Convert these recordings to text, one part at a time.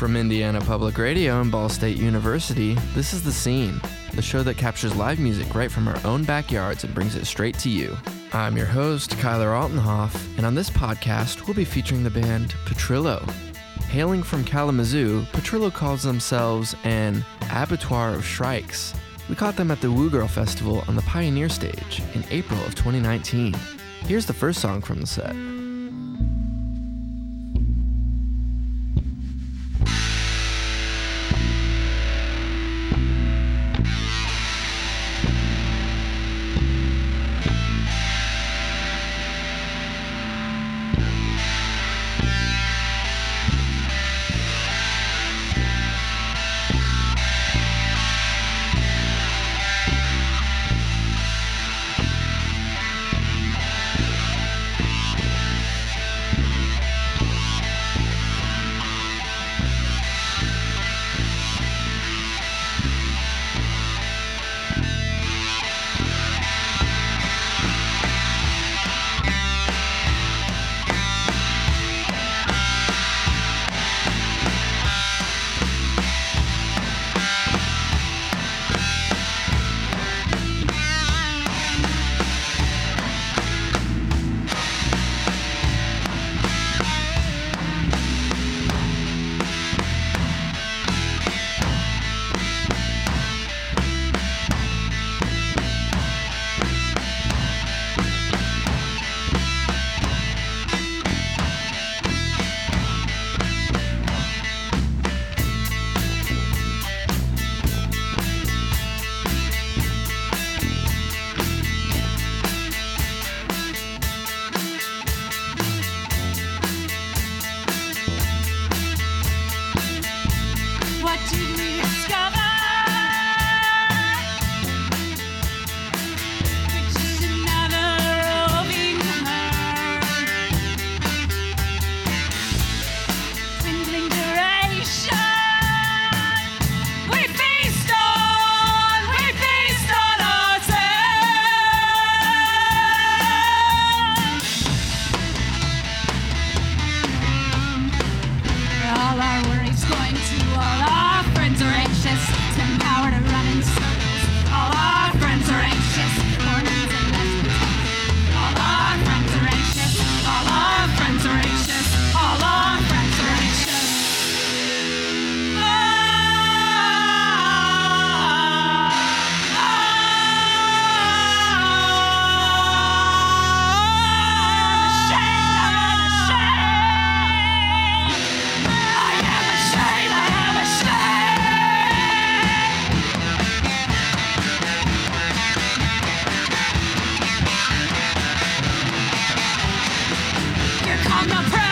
From Indiana Public Radio and Ball State University, this is The Scene, the show that captures live music right from our own backyards and brings it straight to you. I'm your host, Kyler Altenhof, and on this podcast, we'll be featuring the band Petrillo. Hailing from Kalamazoo, Petrillo calls themselves an abattoir of shrikes. We caught them at the Woo Girl Festival on the Pioneer stage in April of 2019. Here's the first song from the set. my pride.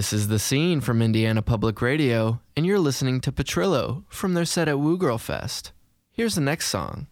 This is The Scene from Indiana Public Radio, and you're listening to Petrillo from their set at Woo Girl Fest. Here's the next song.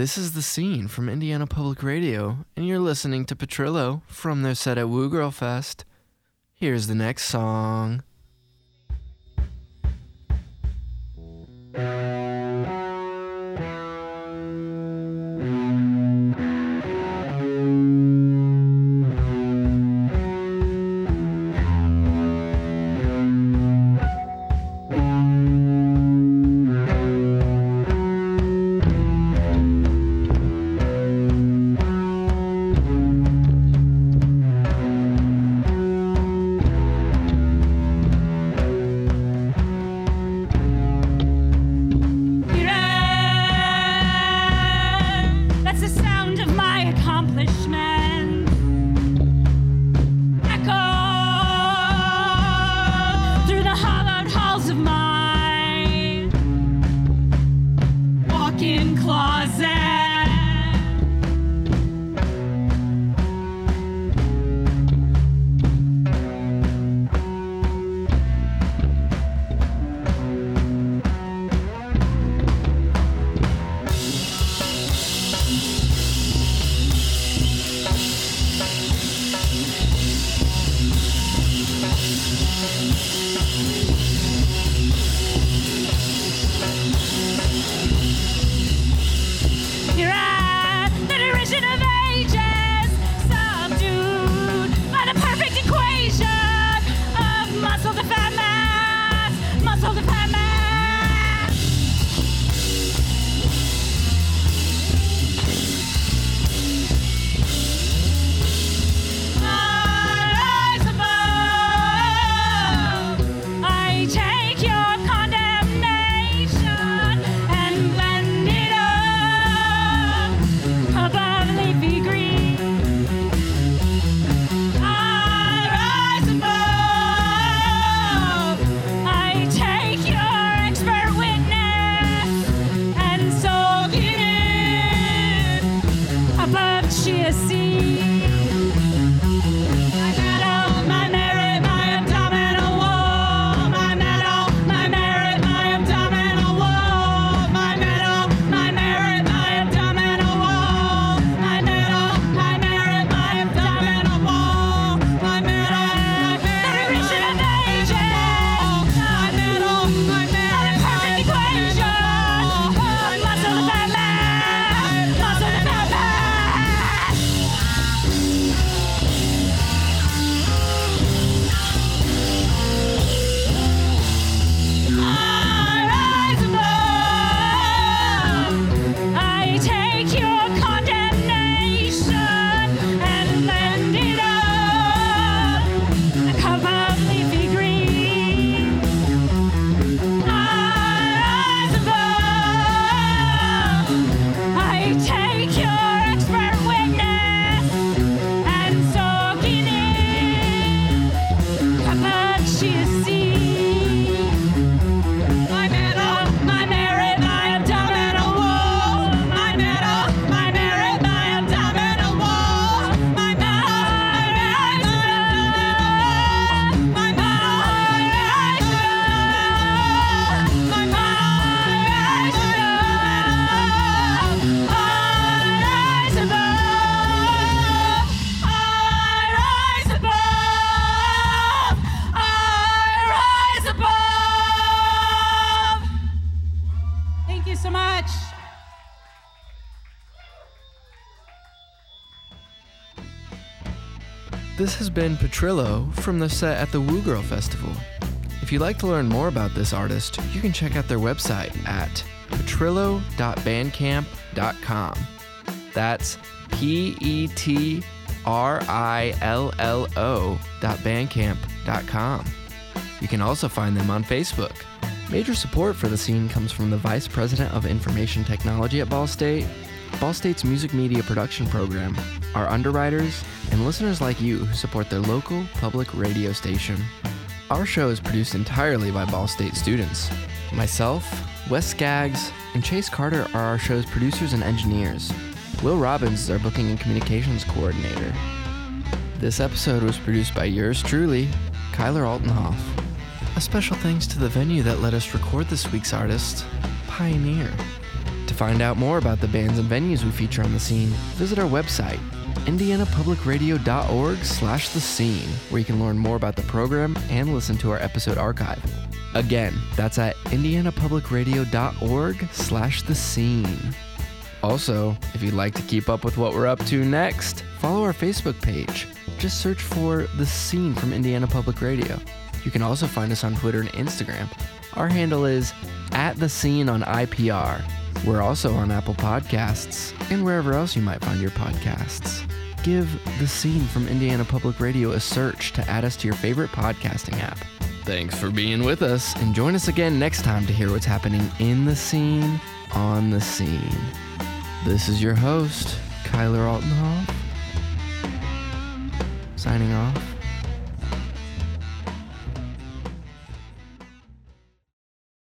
This is The Scene from Indiana Public Radio, and you're listening to Petrillo from their set at Woo Girl Fest. Here's the next song. Accomplishment. This has been Petrillo from the set at the Woo Girl Festival. If you'd like to learn more about this artist, you can check out their website at petrillo.bandcamp.com. That's P E T R I L L O dot bandcamp.com. You can also find them on Facebook. Major support for the scene comes from the Vice President of Information Technology at Ball State, Ball State's music media production program, our underwriters, and listeners like you who support their local public radio station. Our show is produced entirely by Ball State students. Myself, Wes Skaggs, and Chase Carter are our show's producers and engineers. Will Robbins is our booking and communications coordinator. This episode was produced by yours truly, Kyler Altenhof. A special thanks to the venue that let us record this week's artist, Pioneer. Find out more about the bands and venues we feature on the scene, visit our website, indianapublicradio.org slash the scene, where you can learn more about the program and listen to our episode archive. Again, that's at indianapublicradio.org slash the scene. Also, if you'd like to keep up with what we're up to next, follow our Facebook page. Just search for The Scene from Indiana Public Radio. You can also find us on Twitter and Instagram. Our handle is at The Scene on IPR. We're also on Apple Podcasts and wherever else you might find your podcasts. Give The Scene from Indiana Public Radio a search to add us to your favorite podcasting app. Thanks for being with us, and join us again next time to hear what's happening in the scene, on the scene. This is your host, Kyler Altenhof, signing off.